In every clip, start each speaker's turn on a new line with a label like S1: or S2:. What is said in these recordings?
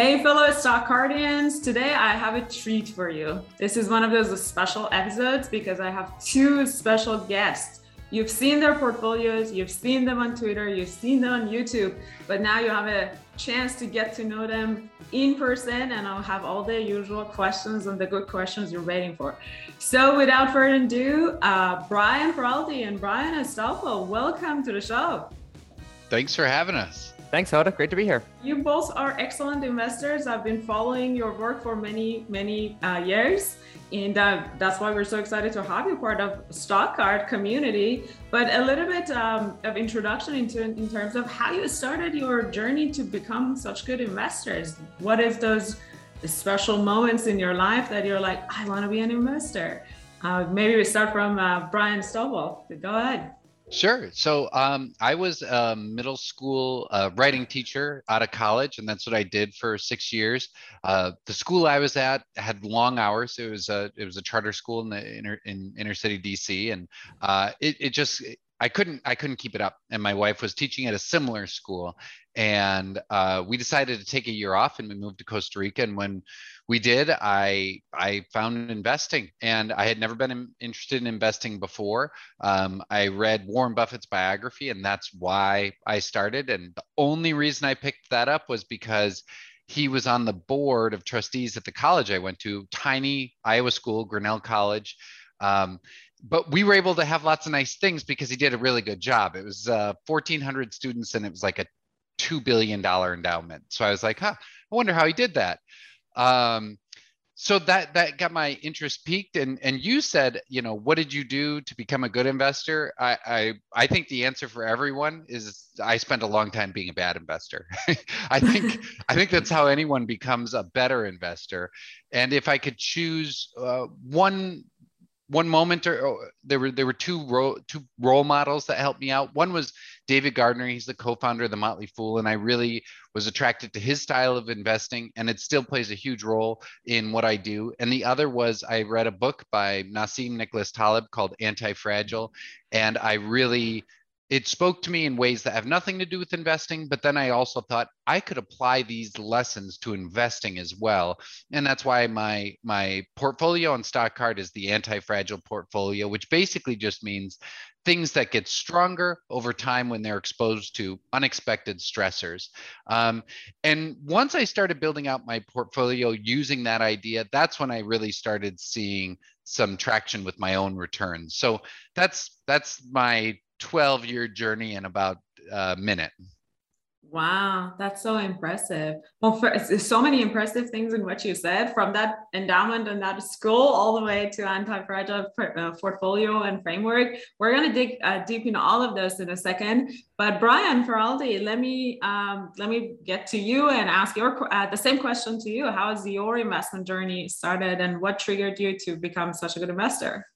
S1: Hey, fellow Stockcardians. Today I have a treat for you. This is one of those special episodes because I have two special guests. You've seen their portfolios, you've seen them on Twitter, you've seen them on YouTube, but now you have a chance to get to know them in person and I'll have all the usual questions and the good questions you're waiting for. So without further ado, uh, Brian Feroldi and Brian Stoffel, welcome to the show.
S2: Thanks for having us.
S3: Thanks, Hoda. Great to be here.
S1: You both are excellent investors. I've been following your work for many, many uh, years, and uh, that's why we're so excited to have you part of Stockcard community. But a little bit um, of introduction into in terms of how you started your journey to become such good investors. What is those special moments in your life that you're like, I want to be an investor? Uh, maybe we start from uh, Brian Stoffel. Go ahead.
S2: Sure. So um, I was a middle school uh, writing teacher out of college, and that's what I did for six years. Uh, the school I was at had long hours. It was a it was a charter school in the inner in inner city DC, and uh, it it just I couldn't I couldn't keep it up. And my wife was teaching at a similar school, and uh, we decided to take a year off, and we moved to Costa Rica. And when we did. I i found investing and i had never been in, interested in investing before. Um, i read warren buffett's biography and that's why i started and the only reason i picked that up was because he was on the board of trustees at the college i went to tiny iowa school grinnell college. Um, but we were able to have lots of nice things because he did a really good job. It was uh, 1400 students and it was like a $2 billion endowment. So i was like huh i wonder how he did that um, so that that got my interest peaked and and you said you know what did you do to become a good investor? I i, I think the answer for everyone is i spent a long time being a bad investor. I think i think that's how anyone becomes a better investor. And if i could choose uh, one one moment or oh, there were there were two role two role models that helped me out. One was David Gardner. He's the co-founder of the Motley Fool, and I really was attracted to his style of investing, and it still plays a huge role in what I do. And the other was I read a book by Nassim Nicholas Taleb called Anti-Fragile, and I really it spoke to me in ways that have nothing to do with investing but then i also thought i could apply these lessons to investing as well. And that's why my my portfolio on stock card is the anti-fragile portfolio which basically just means things that get stronger over time when they're exposed to unexpected stressors. Um, and once i started building out my portfolio using that idea that's when i really started seeing some traction with my own returns. So that's that's my 12 year journey in about a minute.
S1: Wow, that's so impressive. Well, for, so many impressive things in what you said from that endowment and that school all the way to anti-fragile uh, portfolio and framework. We're going to dig uh, deep into all of those in a second. But Brian Feroldi, let me um, let me get to you and ask your uh, the same question to you. How has your investment journey started, and what triggered you to become such a good investor?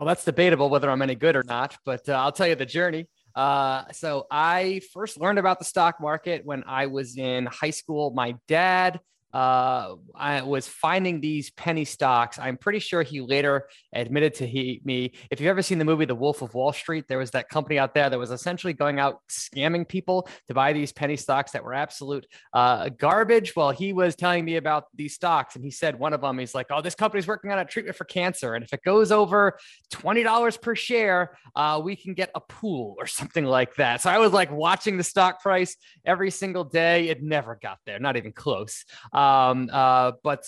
S3: Well, that's debatable whether I'm any good or not, but uh, I'll tell you the journey. Uh, so I first learned about the stock market when I was in high school. My dad uh, I was finding these penny stocks. I'm pretty sure he later admitted to he, me. If you've ever seen the movie The Wolf of Wall Street, there was that company out there that was essentially going out scamming people to buy these penny stocks that were absolute uh, garbage. Well, he was telling me about these stocks, and he said one of them, he's like, "Oh, this company's working on a treatment for cancer, and if it goes over twenty dollars per share, uh, we can get a pool or something like that." So I was like watching the stock price every single day. It never got there, not even close. Um, uh, but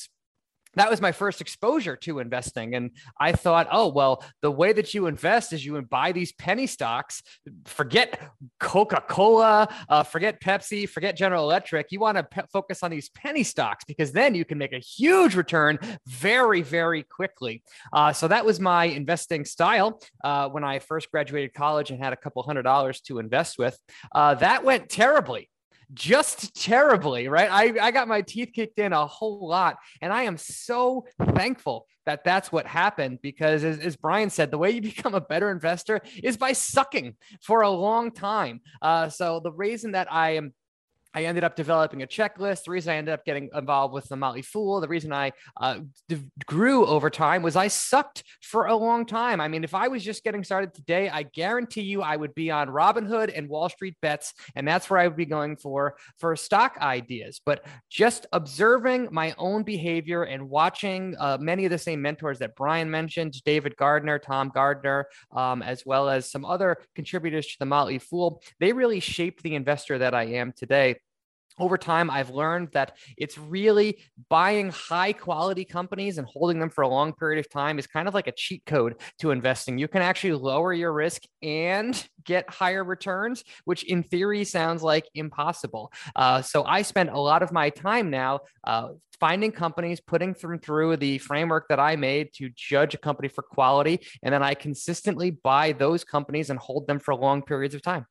S3: that was my first exposure to investing. And I thought, oh, well, the way that you invest is you buy these penny stocks. Forget Coca Cola, uh, forget Pepsi, forget General Electric. You want to pe- focus on these penny stocks because then you can make a huge return very, very quickly. Uh, so that was my investing style uh, when I first graduated college and had a couple hundred dollars to invest with. Uh, that went terribly just terribly, right? I, I got my teeth kicked in a whole lot. And I am so thankful that that's what happened because, as, as Brian said, the way you become a better investor is by sucking for a long time. Uh, so the reason that I am I ended up developing a checklist. The reason I ended up getting involved with the Motley Fool, the reason I uh, d- grew over time was I sucked for a long time. I mean, if I was just getting started today, I guarantee you I would be on Robinhood and Wall Street bets, and that's where I would be going for for stock ideas. But just observing my own behavior and watching uh, many of the same mentors that Brian mentioned, David Gardner, Tom Gardner, um, as well as some other contributors to the Motley Fool, they really shaped the investor that I am today over time i've learned that it's really buying high quality companies and holding them for a long period of time is kind of like a cheat code to investing. You can actually lower your risk and get higher returns which in theory sounds like impossible. Uh, so i spend a lot of my time now uh, finding companies putting them through the framework that i made to judge a company for quality and then i consistently buy those companies and hold them for long periods of time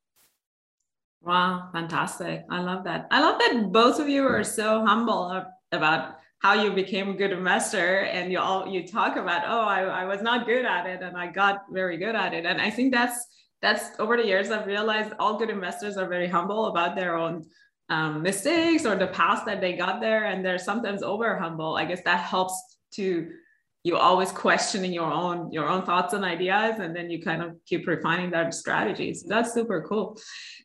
S1: Wow, fantastic. I love that. I love that both of you are so humble about how you became a good investor and you all you talk about, oh, I, I was not good at it and I got very good at it. And I think that's that's over the years I've realized all good investors are very humble about their own um, mistakes or the past that they got there and they're sometimes over humble. I guess that helps to you always questioning your own your own thoughts and ideas and then you kind of keep refining that strategy. So that's super cool.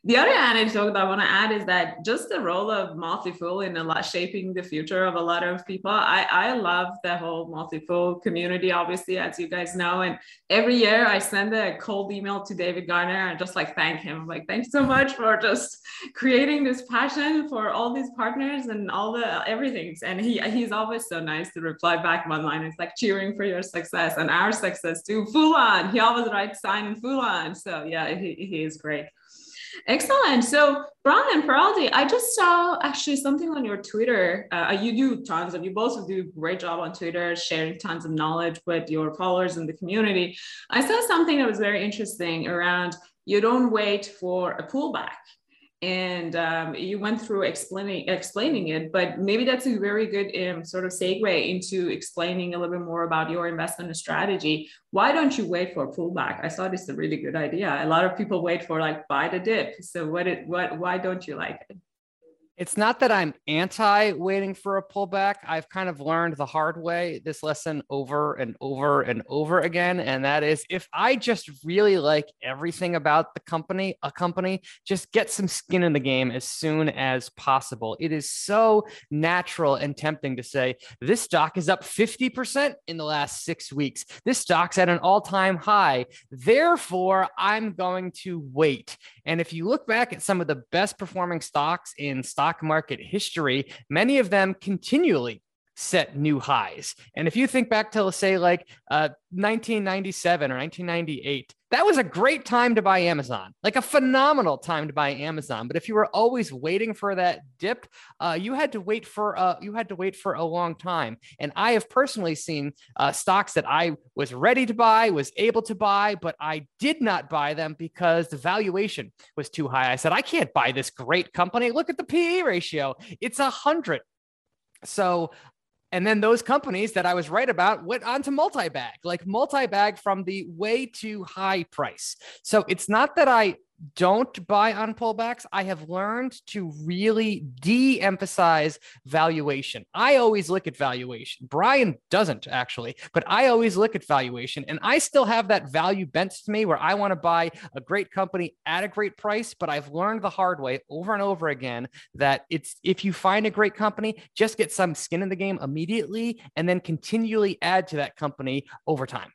S1: The other anecdote that i want to add is that just the role of Fool in a lot shaping the future of a lot of people i i love the whole Fool community obviously as you guys know and every year i send a cold email to david gardner and just like thank him. Like thanks so much for just creating this passion for all these partners and all the everything. And he he's always so nice to reply back one line. It's like cheering for your success and our success too. Fool on. He always writes sign on. So yeah, he, he is great. Excellent. So, Brian Feroldi, I just saw actually something on your Twitter. Uh, you do tons of, you both do a great job on Twitter, sharing tons of knowledge with your followers in the community. I saw something that was very interesting around you don't wait for a pullback and um, you went through explaining explaining it but maybe that's a very good um, sort of segue into explaining a little bit more about your investment strategy. Why don't you wait for a pullback? I thought it's a really good idea. A lot of people wait for like buy the dip. So what it what why don't you like it
S3: it's not that I'm anti waiting for a pullback. I've kind of learned the hard way this lesson over and over and over again. And that is if I just really like everything about the company, a company, just get some skin in the game as soon as possible. It is so natural and tempting to say, this stock is up 50% in the last six weeks. This stock's at an all time high. Therefore, I'm going to wait. And if you look back at some of the best performing stocks in stock stock market history, many of them continually set new highs. And if you think back to, say, like uh, 1997 or 1998, that was a great time to buy Amazon, like a phenomenal time to buy Amazon. But if you were always waiting for that dip, uh, you had to wait for uh, you had to wait for a long time. And I have personally seen uh, stocks that I was ready to buy, was able to buy, but I did not buy them because the valuation was too high. I said, I can't buy this great company. Look at the PE ratio; it's a hundred. So and then those companies that I was right about went on to multi-bag, like multi-bag from the way too high price. So it's not that I don't buy on pullbacks. I have learned to really de emphasize valuation. I always look at valuation. Brian doesn't actually, but I always look at valuation. And I still have that value bent to me where I want to buy a great company at a great price. But I've learned the hard way over and over again that it's if you find a great company, just get some skin in the game immediately and then continually add to that company over time.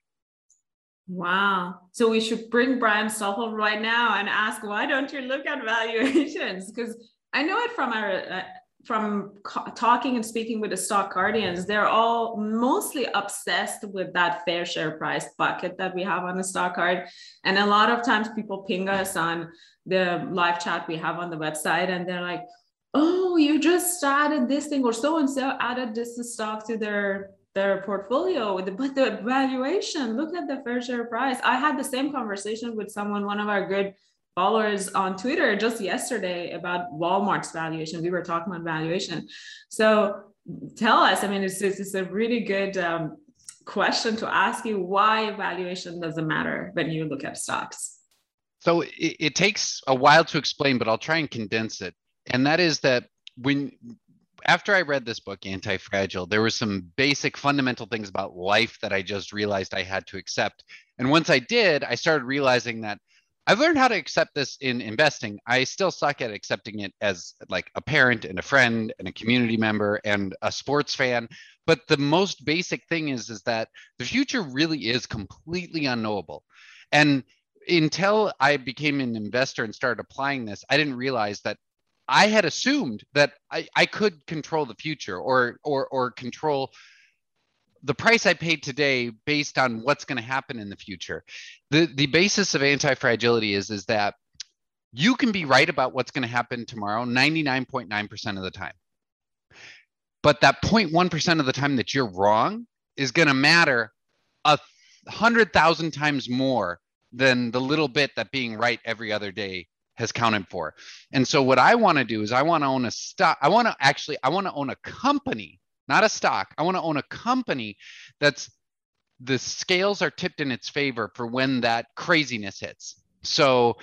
S1: Wow. So we should bring Brian Stoffel right now and ask, why don't you look at valuations? Because I know it from our uh, from talking and speaking with the Stockcardians, they're all mostly obsessed with that fair share price bucket that we have on the stock card. And a lot of times people ping us on the live chat we have on the website and they're like, oh, you just added this thing or so and so added this stock to their their portfolio but the valuation look at the fair share price. I had the same conversation with someone one of our good followers on twitter just yesterday about walmart's valuation. We were talking about valuation. So tell us i mean it's, it's a really good um, question to ask you why valuation doesn't matter when you look at stocks.
S2: So it, it takes a while to explain but i'll try and condense it. And that is that when after I read this book, Anti Fragile, there were some basic fundamental things about life that I just realized I had to accept. And once I did, I started realizing that I've learned how to accept this in investing. I still suck at accepting it as like a parent and a friend and a community member and a sports fan. But the most basic thing is, is that the future really is completely unknowable. And until I became an investor and started applying this, I didn't realize that I had assumed that I, I could control the future or or or control the price I paid today based on what's going to happen in the future. The the basis of anti-fragility is is that you can be right about what's going to happen tomorrow 99.9% of the time. But that 0.1% of the time that you're wrong is going to matter a hundred thousand times more than the little bit that being right every other day has counted for. And so what I want to do is I want to own a stock. I want to actually I want to own a company, not a stock. I want to own a company that's the scales are tipped in its favor for when that craziness hits. So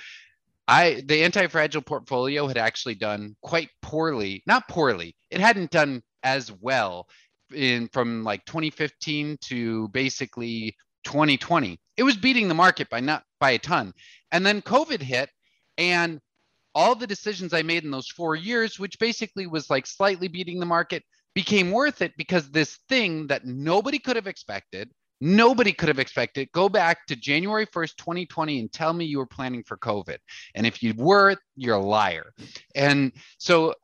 S2: I the anti-fragile portfolio had actually done quite poorly, not poorly. It hadn't done as well in from like 2015 to basically 2020. It was beating the market by not by a ton. And then COVID hit and all the decisions I made in those four years, which basically was like slightly beating the market, became worth it because this thing that nobody could have expected, nobody could have expected, go back to January 1st, 2020, and tell me you were planning for COVID. And if you were, you're a liar. And so,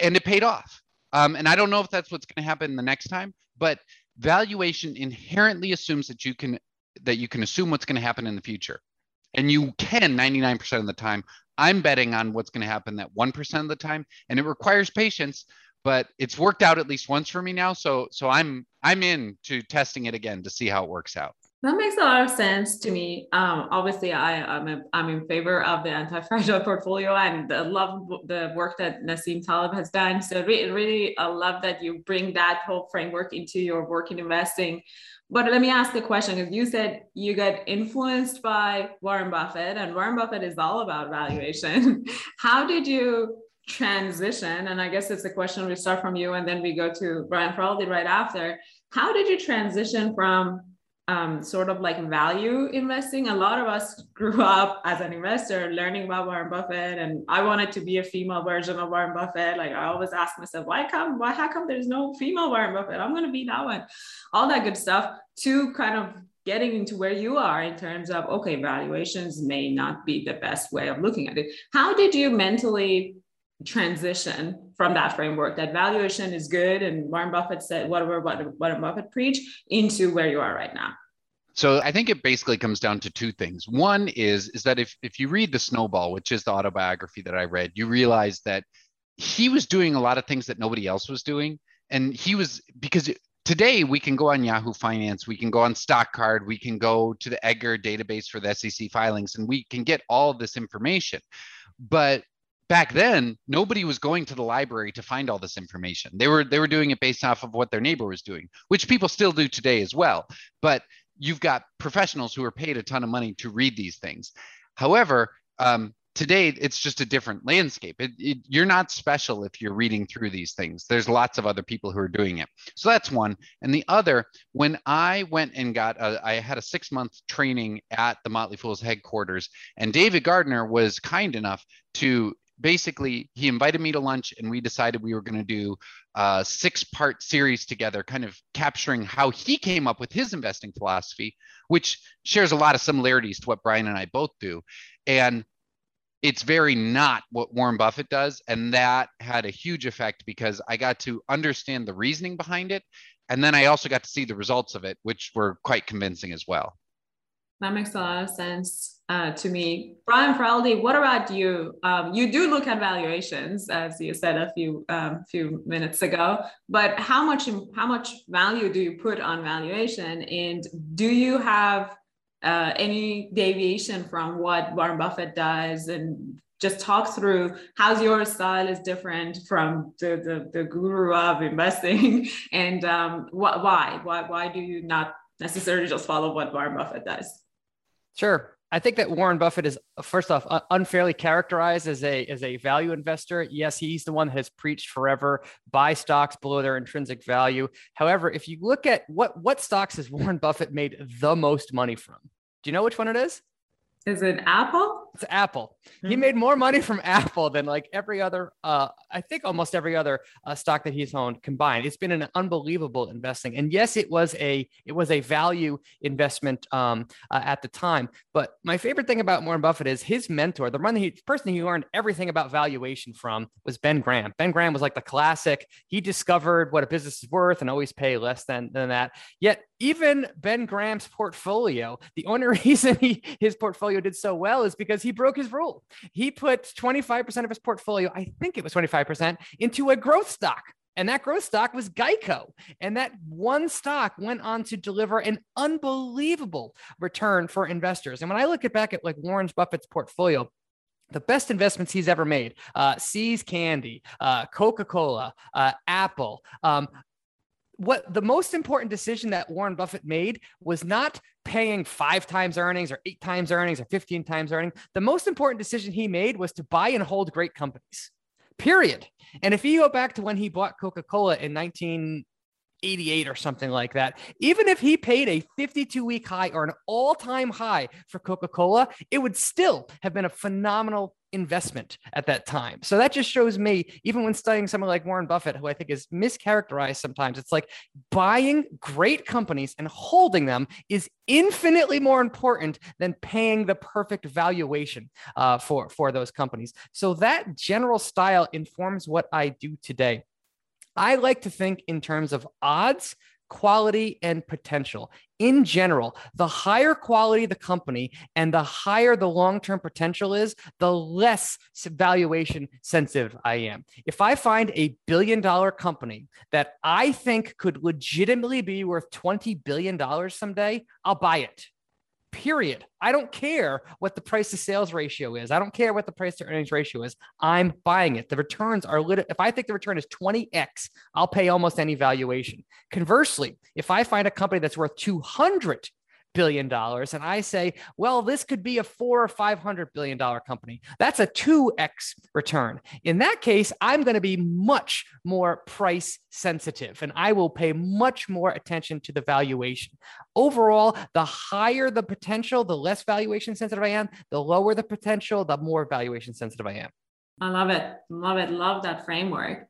S2: and it paid off. Um, and I don't know if that's what's going to happen the next time, but valuation inherently assumes that you can that you can assume what's going to happen in the future and you can 99% of the time. I'm betting on what's going to happen that 1% of the time, and it requires patience, but it's worked out at least once for me now. So so I'm I'm in to testing it again to see how it works out.
S1: That makes a lot of sense to me. Um, obviously, I, I'm, a, I'm in favor of the anti-fragile portfolio and love the work that Nassim Taleb has done. So really, really, I love that you bring that whole framework into your work in investing. But let me ask the question because you said you get influenced by Warren Buffett, and Warren Buffett is all about valuation. How did you transition? And I guess it's a question we start from you, and then we go to Brian Feroldi right after. How did you transition from um, sort of like value investing. A lot of us grew up as an investor learning about Warren Buffett, and I wanted to be a female version of Warren Buffett. Like I always ask myself, why come, why how come there's no female Warren Buffett? I'm gonna be that one, all that good stuff. To kind of getting into where you are in terms of okay, valuations may not be the best way of looking at it. How did you mentally transition from that framework that valuation is good and Warren Buffett said whatever what Warren Buffett preach into where you are right now?
S2: So I think it basically comes down to two things. One is is that if if you read The Snowball, which is the autobiography that I read, you realize that he was doing a lot of things that nobody else was doing and he was because today we can go on Yahoo Finance, we can go on Stock Card, we can go to the Edgar database for the SEC filings and we can get all this information. But back then nobody was going to the library to find all this information. They were they were doing it based off of what their neighbor was doing which people still do today as well. But you've got professionals who are paid a ton of money to read these things. However um, today it's just a different landscape. It, it, you're not special if you're reading through these things. There's lots of other people who are doing it. So that's one. And the other when i went and got a, I had a six month training at the motley fool's headquarters and david gardner was kind enough to basically he invited me to lunch and we decided we were going to do a six part series together kind of capturing how he came up with his investing philosophy which shares a lot of similarities to what brian and i both do. And it's very not what warren buffett does and that had a huge effect because i got to understand the reasoning behind it and then i also got to see the results of it which were quite convincing as well
S1: that makes a lot of sense uh, to me. Brian Feroldi, what about you? Um, you do look at valuations, as you said a few um, few minutes ago, but how much how much value do you put on valuation, and do you have uh, any deviation from what Warren Buffett does, and just talk through how's your style is different from the the, the guru of investing, and um, wh- why why why do you not necessarily just follow what Warren Buffett does?
S3: Sure. I think that Warren Buffett is first off unfairly characterized as a as a value investor. Yes, he's the one that has preached forever buy stocks below their intrinsic value. However, if you look at what what stocks has Warren Buffett made the most money from, do you know which one it is?
S1: Is it Apple?
S3: It's Apple. He hmm. made more money from Apple than like every other, uh, I think almost every other uh, stock that he's owned combined. It's been an unbelievable investing. And yes, it was a it was a value investment um, uh, at the time. But my favorite thing about Warren Buffett is his mentor, the one he, person he learned everything about valuation from was Ben Graham. Ben Graham was like the classic. He discovered what a business is worth and always pay less than than that. Yet even Ben Graham's portfolio, the only reason he his portfolio did so well is because he broke his rule. He put 25% of his portfolio, I think it was 25%, into a growth stock. And that growth stock was Geico. And that one stock went on to deliver an unbelievable return for investors. And when I look at back at like Warren Buffett's portfolio, the best investments he's ever made uh, See's Candy, uh, Coca Cola, uh, Apple, um, what the most important decision that Warren Buffett made was not paying five times earnings or eight times earnings or 15 times earnings. The most important decision he made was to buy and hold great companies, period. And if you go back to when he bought Coca Cola in 1988 or something like that, even if he paid a 52 week high or an all time high for Coca Cola, it would still have been a phenomenal investment at that time. So that just shows me, even when studying someone like Warren Buffett, who I think is mischaracterized sometimes, it's like buying great companies and holding them is infinitely more important than paying the perfect valuation uh, for, for those companies. So that general style informs what I do today. I like to think in terms of odds quality and potential. In general, the higher quality the company and the higher the long term potential is, the less valuation sensitive I am. If I find a billion dollar company that I think could legitimately be worth $20 billion someday, I'll buy it period. I don't care what the price to sales ratio is. I don't care what the price to earnings ratio is. I'm buying it. The returns are lit. If I think the return is 20x, I'll pay almost any valuation. Conversely, if I find a company that's worth 200 billion dollars and i say well this could be a four or five hundred billion dollar company. That's a 2x return. In that case i'm going to be much more price sensitive and i will pay much more attention to the valuation. Overall the higher the potential the less valuation sensitive i am the lower the potential the more valuation sensitive i am.
S1: I love it. Love it. Love that framework.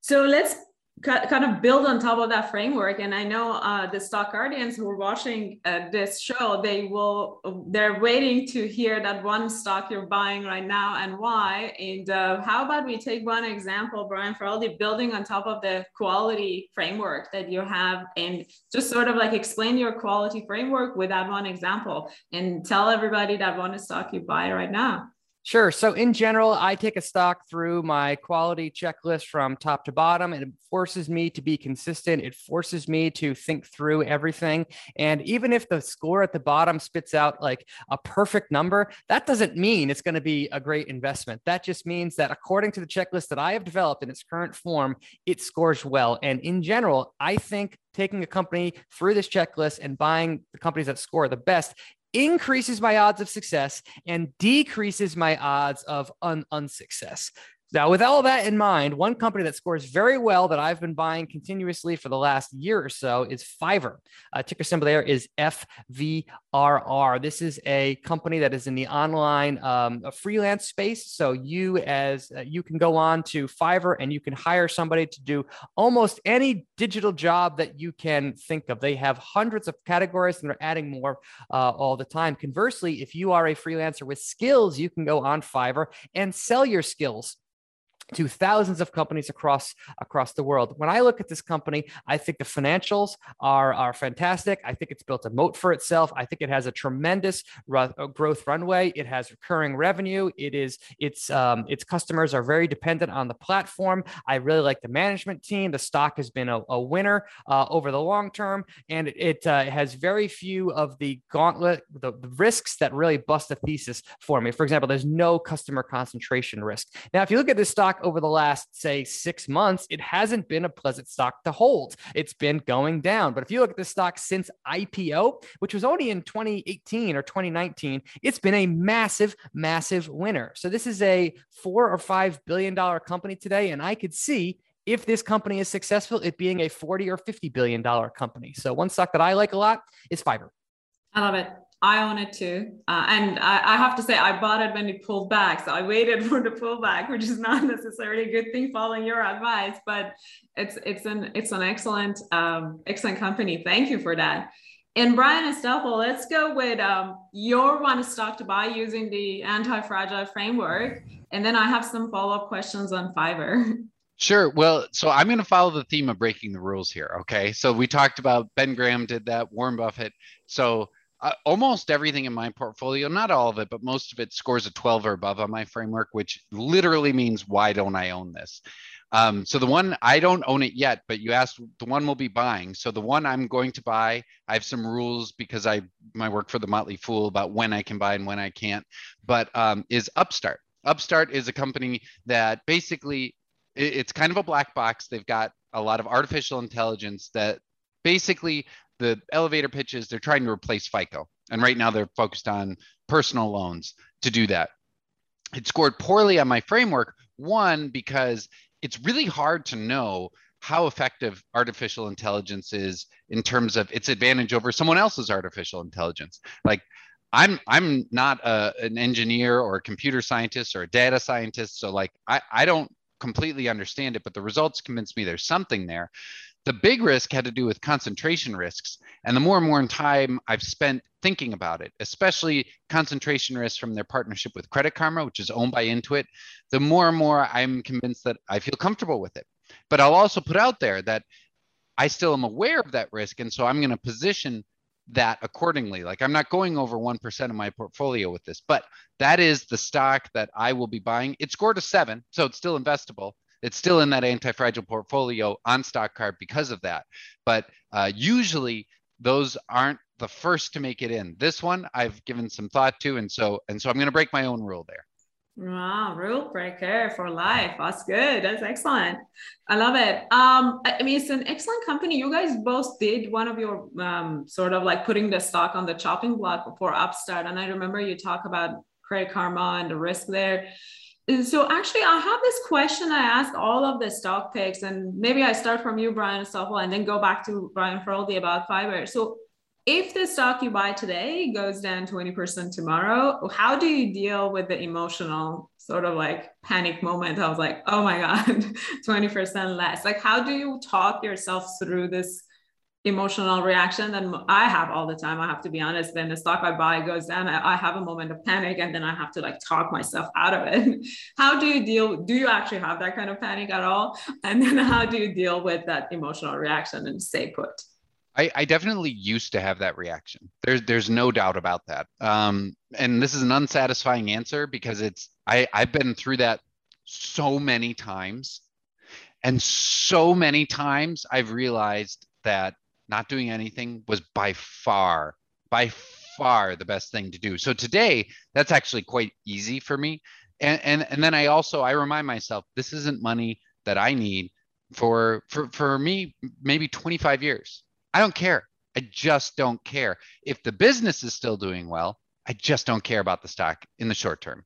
S1: So let's kind of build on top of that framework. And i know uh, the Stockcardians who are watching uh, this show they will they're waiting to hear that one stock you're buying right now and why. And uh, how about we take one example brian Feroldi, building on top of the quality framework that you have? And just sort of like explain your quality framework with that one example and tell everybody that one stock you buy right now
S3: Sure. So, in general, I take a stock through my quality checklist from top to bottom, and it forces me to be consistent. It forces me to think through everything. And even if the score at the bottom spits out like a perfect number, that doesn't mean it's going to be a great investment. That just means that according to the checklist that I have developed in its current form, it scores well. And in general, I think taking a company through this checklist and buying the companies that score the best increases my odds of success and decreases my odds of un- unsuccess. Now, with all that in mind, one company that scores very well that I've been buying continuously for the last year or so is Fiverr. Uh, ticker symbol there is FVRR. This is a company that is in the online um, freelance space. So you as uh, you can go on to Fiverr and you can hire somebody to do almost any digital job that you can think of. They have hundreds of categories and they're adding more uh, all the time. Conversely, if you are a freelancer with skills, you can go on Fiverr and sell your skills to thousands of companies across across the world. When I look at this company, I think the financials are are fantastic. I think it's built a moat for itself. I think it has a tremendous ru- uh, growth runway. It has recurring revenue. It is its um, its customers are very dependent on the platform. I really like the management team. The stock has been a, a winner uh, over the long term, and it, it uh, has very few of the gauntlet the, the risks that really bust a thesis for me. For example, there's no customer concentration risk. Now, if you look at this stock stock over the last, say, six months, it hasn't been a pleasant stock to hold. It's been going down. But if you look at the stock since IPO, which was only in 2018 or 2019, it's been a massive, massive winner. So this is a four or five billion dollar company today. And I could see if this company is successful, it being a 40 or 50 billion dollar company. So one stock that I like a lot is Fiverr.
S1: I love it. I own it too. Uh, and I, I, have to say, I bought it when it pulled back. So I waited for the pullback, which is not necessarily a good thing following your advice, but it's it's an it's an excellent um, excellent company. Thank you for that. And Brian Stoffel, let's go with um, your one stock to buy using the anti-fragile framework. And then I have some follow-up questions on Fiverr.
S2: Sure. Well, so I'm going to follow the theme of breaking the rules here. Okay. So we talked about Ben Graham did that, Warren Buffett. So uh, almost everything in my portfolio, not all of it, but most of it scores a 12 or above on my framework, which literally means why don't I own this? Um, so the one I don't own it yet, but you asked the one we'll be buying. So the one I'm going to buy, I have some rules because I my work for the Motley Fool about when I can buy and when I can't. But um, is Upstart. Upstart is a company that basically it, it's kind of a black box. They've got a lot of artificial intelligence that basically the elevator pitches they're trying to replace FICO, and right now they're focused on personal loans to do that. It scored poorly on my framework. One because it's really hard to know how effective artificial intelligence is in terms of its advantage over someone else's artificial intelligence. Like I'm I'm not a, an engineer or a computer scientist or a data scientist, so like I, I don't completely understand it, but the results convince me there's something there. The big risk had to do with concentration risks. And the more and more time I've spent thinking about it, especially concentration risks from their partnership with Credit Karma, which is owned by Intuit, the more and more I'm convinced that I feel comfortable with it. But I'll also put out there that I still am aware of that risk. And so I'm going to position that accordingly. Like I'm not going over 1% of my portfolio with this, but that is the stock that I will be buying. It scored a seven, so it's still investable it's still in that anti-fragile portfolio on stock card because of that. But uh, usually those aren't the first to make it in. This one I've given some thought to, and so and so I'm going to break my own rule there.
S1: Wow, rule breaker for life. That's good. That's excellent. I love it. Um, I mean, it's an excellent company. You guys both did one of your um, sort of like putting the stock on the chopping block for Upstart, and I remember you talk about Credit Karma and the risk there so actually i have this question i ask all of the stock picks and maybe i start from you brian Stoffel, and then go back to brian Feroldi about Fiverr. So if the stock you buy today goes down 20% tomorrow how do you deal with the emotional sort of like panic moment i was like oh my god 20% less? Like how do you talk yourself through this emotional reaction than I have all the time. I have to be honest. Then the stock I buy goes down. I, I, have a moment of panic and then I have to like talk myself out of it. how do you deal? Do you actually have that kind of panic at all? And then how do you deal with that emotional reaction and stay put?
S2: I, I definitely used to have that reaction. There's there's no doubt about that. Um, and this is an unsatisfying answer because it's I, I've been through that so many times. And so many times I've realized that not doing anything was by far, by far the best thing to do. So today, that's actually quite easy for me. And, and, and then I also, I remind myself, this isn't money that I need for, for, for me, maybe 25 years. I don't care. I just don't care. If the business is still doing well, I just don't care about the stock in the short term.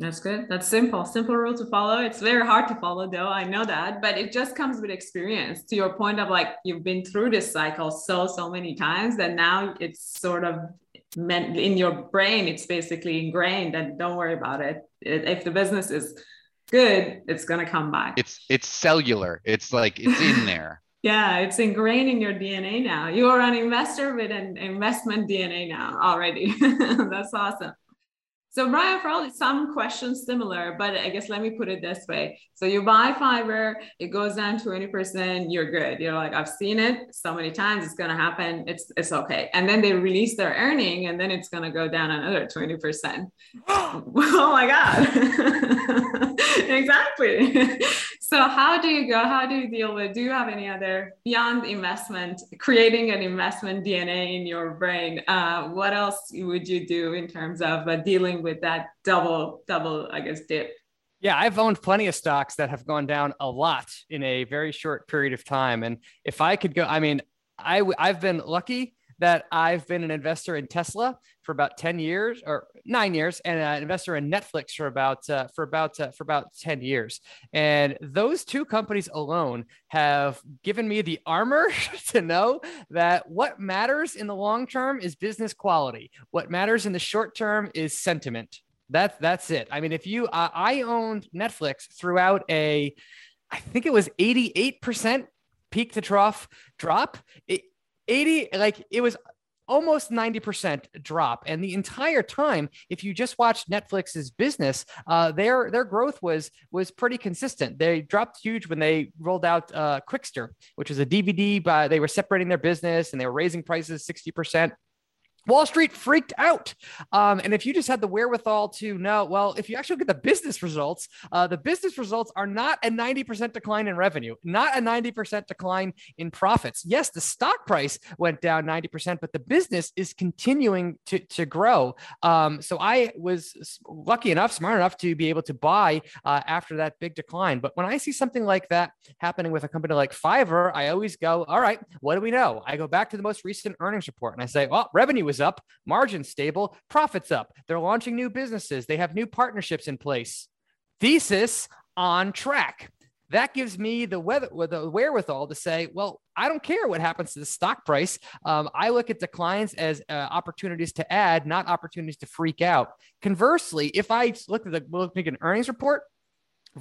S1: That's good. That's simple. Simple rule to follow. It's very hard to follow though. I know that, but it just comes with experience. To your point of like you've been through this cycle so so many times that now it's sort of meant in your brain it's basically ingrained and don't worry about it. If the business is good, it's going to come back.
S2: It's it's cellular. It's like it's in there.
S1: yeah, it's ingrained in your DNA now. You are an investor with an investment DNA now already. That's awesome. So Brian, probably some questions similar, but I guess let me put it this way. So you buy Fiverr, it goes down 20%, you're good. You're like, I've seen it so many times, it's gonna happen, it's it's okay. And then they release their earning and then it's gonna go down another 20%. oh my God. exactly. so how do you go? How do you deal with? Do you have any other beyond investment, creating an investment DNA in your brain? Uh, what else would you do in terms of uh, dealing with that double, double, I guess, dip?
S3: Yeah, I've owned plenty of stocks that have gone down a lot in a very short period of time. And if I could go, I mean, I, I've been lucky that I've been an investor in Tesla for about 10 years or nine years and an investor in Netflix for about, uh, for about, uh, for about 10 years. And those two companies alone have given me the armor to know that what matters in the long term is business quality. What matters in the short term is sentiment. That's that's it. I mean, if you, uh, I owned Netflix throughout a, I think it was 88% peak to trough drop. It, 80, like it was almost 90% drop. And the entire time, if you just watched Netflix's business, uh, their their growth was was pretty consistent. They dropped huge when they rolled out uh, Qwikster, which was a DVD. By they were separating their business and they were raising prices 60%. Wall Street freaked out. Um, and if you just had the wherewithal to know, well, if you actually look at the business results, uh, the business results are not a 90% decline in revenue, not a 90% decline in profits. Yes, the stock price went down 90%, but the business is continuing to, to grow. Um, so I was lucky enough, smart enough to be able to buy uh, after that big decline. But when I see something like that happening with a company like Fiverr, I always go, all right, what do we know? I go back to the most recent earnings report and I say, well, revenue was up, margin stable, profits up. They're launching new businesses, they have new partnerships in place. Thesis on track. That gives me the, weather, the wherewithal to say, well, I don't care what happens to the stock price. Um, I look at declines as uh, opportunities to add, not opportunities to freak out. Conversely, if I look at the look at an earnings report,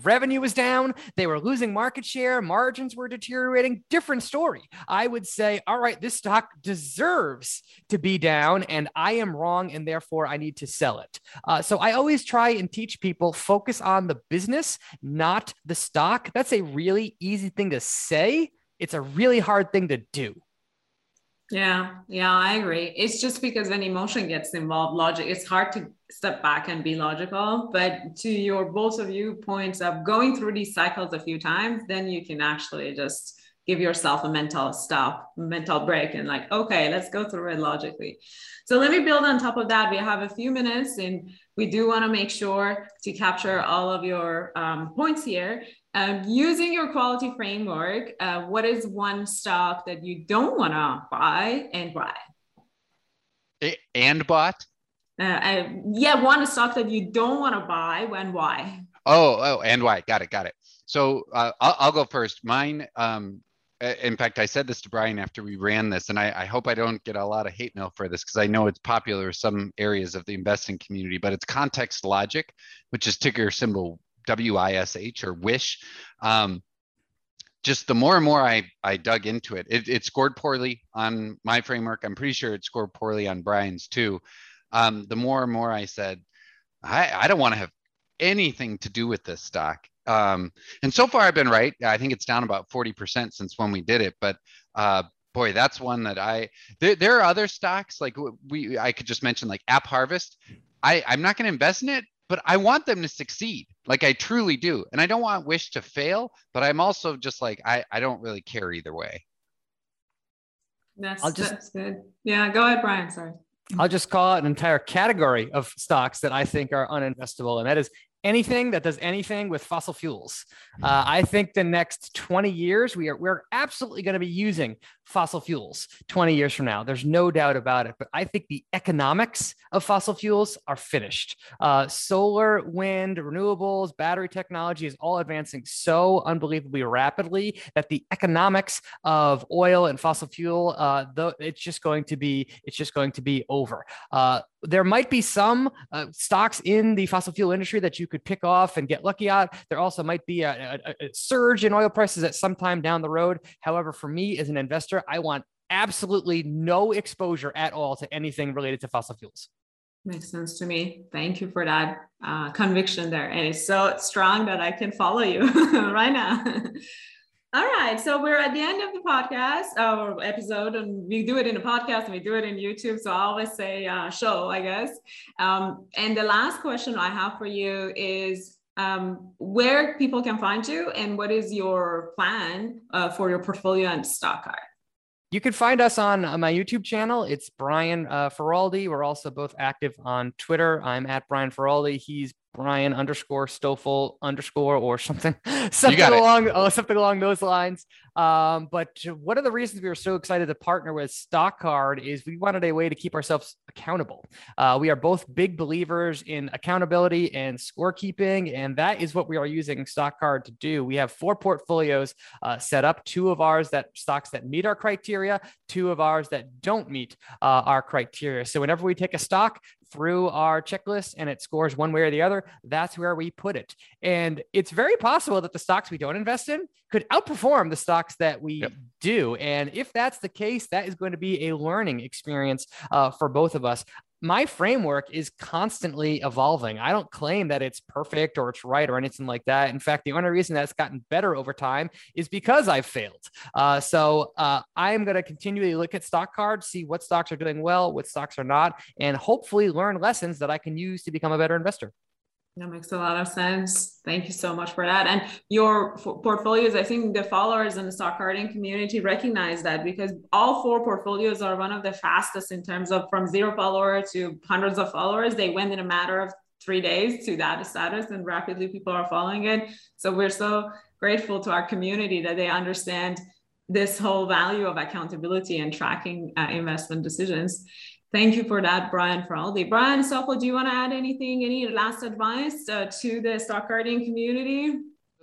S3: Revenue was down. They were losing market share. Margins were deteriorating. Different story. I would say, all right, this stock deserves to be down, and I am wrong, and therefore I need to sell it. Uh, so I always try and teach people focus on the business, not the stock. That's a really easy thing to say. It's a really hard thing to do.
S1: Yeah, yeah, I agree. It's just because when emotion gets involved, logic, it's hard to step back and be logical. But to your both of you points of going through these cycles a few times, then you can actually just give yourself a mental stop, mental break, and like, okay, let's go through it logically. So let me build on top of that. We have a few minutes and we do want to make sure to capture all of your um, points here. Um, using your quality framework, uh, what is one stock that you don't want to buy and why?
S2: And bought?
S1: Uh, uh, yeah, one stock that you don't want to buy and why?
S2: Oh, oh, and why? Got it, got it. So uh, I'll, I'll, go first. Mine, um, in fact, I said this to Brian after we ran this, and I, I hope I don't get a lot of hate mail for this because I know it's popular in some areas of the investing community, but it's context logic, which is ticker symbol W-I-S-H or Wish. Um, just the more and more I, I dug into it, it, it scored poorly on my framework. I'm pretty sure it scored poorly on Brian's too. Um, the more and more I said, I, I don't want to have anything to do with this stock. Um, and so far I've been right. I think it's down about 40% since when we did it, but uh, boy, that's one that I, there, there are other stocks like we, I could just mention like App Harvest. I, I'm not going to invest in it, but I want them to succeed. Like I truly do. And I don't want Wish to fail, but I'm also just like, I, I don't really care either way.
S1: That's, just, that's good. Yeah, go ahead, Brian. Sorry.
S3: I'll just call out an entire category of stocks that I think are uninvestable, and that is anything that does anything with fossil fuels. Uh, I think the next 20 years, we are we're absolutely going to be using fossil fuels 20 years from now. There's no doubt about it. But I think the economics of fossil fuels are finished. Uh, solar, wind, renewables, battery technology is all advancing so unbelievably rapidly that the economics of oil and fossil fuel, uh, though it's just going to be it's just going to be over. Uh, there might be some uh, stocks in the fossil fuel industry that you could pick off and get lucky at. There also might be a, a, a surge in oil prices at some time down the road. However, for me as an investor, investor, I want absolutely no exposure at all to anything related to fossil fuels.
S1: Makes sense to me. Thank you for that uh, conviction there. And it's so strong that I can follow you right now. All right. So we're at the end of the podcast or episode, and we do it in a podcast and we do it in YouTube. So I always say uh, show, I guess. Um, and the last question I have for you is um, where people can find you and what is your plan uh, for your portfolio and stock card?
S3: You can find us on uh, my YouTube channel. It's Brian uh, Feroldi. We're also both active on Twitter. I'm at Brian Feroldi. He's Brian underscore Stoffel underscore or something, something along oh, something along those lines. Um, but one of the reasons we were so excited to partner with StockCard is we wanted a way to keep ourselves accountable. Uh, we are both big believers in accountability and scorekeeping, and that is what we are using StockCard to do. We have four portfolios uh, set up: two of ours that stocks that meet our criteria, two of ours that don't meet uh, our criteria. So whenever we take a stock, through our checklist and it scores one way or the other, that's where we put it. And it's very possible that the stocks we don't invest in could outperform the stocks that we yep. do. And if that's the case, that is going to be a learning experience uh, for both of us my framework is constantly evolving. I don't claim that it's perfect or it's right or anything like that. In fact, the only reason that's gotten better over time is because I've failed. Uh, so uh, I am going to continually look at stock cards, see what stocks are doing well, what stocks are not, and hopefully learn lessons that I can use to become a better investor.
S1: That makes a lot of sense. Thank you so much for that. And your f- portfolios, I think the followers in the stock carding community recognize that because all four portfolios are one of the fastest in terms of from zero follower to hundreds of followers. They went in a matter of three days to that status, and rapidly people are following it. So we're so grateful to our community that they understand this whole value of accountability and tracking uh, investment decisions. Thank you for that, Brian Feroldi. Brian Stoffel, do you want to add anything, any last advice uh, to the stock carding community?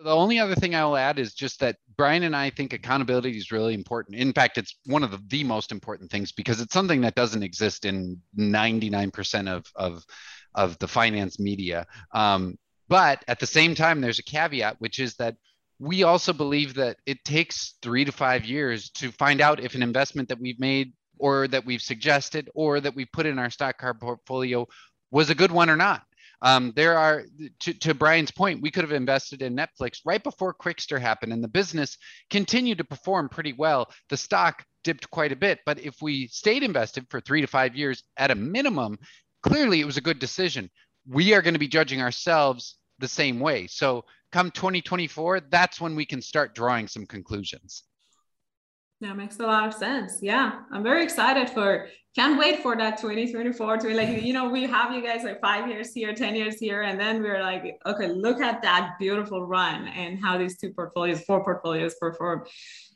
S2: The only other thing I will add is just that Brian and I think accountability is really important. In fact, it's one of the, the most important things because it's something that doesn't exist in 99% of, of, of the finance media. Um, but at the same time, there's a caveat, which is that we also believe that it takes three to five years to find out if an investment that we've made or that we've suggested or that we put in our stock car portfolio was a good one or not. Um, there are, to, to Brian's point, we could have invested in Netflix right before Qwikster happened, and the business continued to perform pretty well. The stock dipped quite a bit, but if we stayed invested for three to five years at a minimum, clearly it was a good decision. We are going to be judging ourselves the same way. So, come 2024, that's when we can start drawing some conclusions.
S1: That makes a lot of sense. Yeah, I'm very excited for. Can't wait for that 2024 to like you know we have you guys like five years here, ten years here, and then we're like, okay, look at that beautiful run and how these two portfolios, four portfolios perform.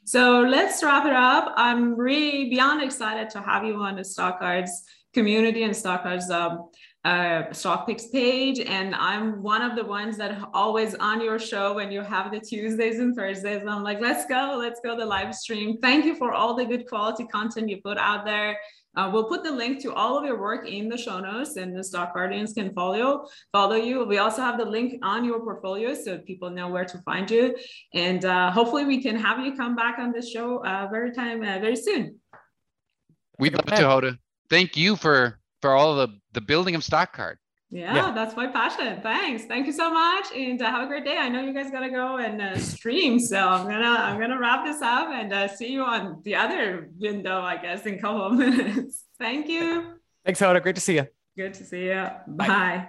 S1: So let's wrap it up. I'm really beyond excited to have you on the StockCards community and StockCards um, uh, stock picks page and i'm one of the ones that always on your show when you have the tuesdays and thursdays. I'm like let's go let's go the live stream. Thank you for all the good quality content you put out there. Uh, we'll put the link to all of your work in the show notes and the Stockcardians can follow follow you. We also have the link on your portfolio so people know where to find you. And uh, hopefully we can have you come back on this show uh, very time uh, very soon.
S2: We'd love to Hoda. thank you for for all the the building of StockCard.
S1: Yeah, yeah, that's my passion. Thanks. Thank you so much, and uh, have a great day. I know you guys gotta go and uh, stream, so I'm gonna I'm gonna wrap this up and uh, see you on the other window, I guess, in a couple of minutes. Thank you.
S3: Thanks, Hoda. Great to see you.
S1: Good to see you. Bye. Bye.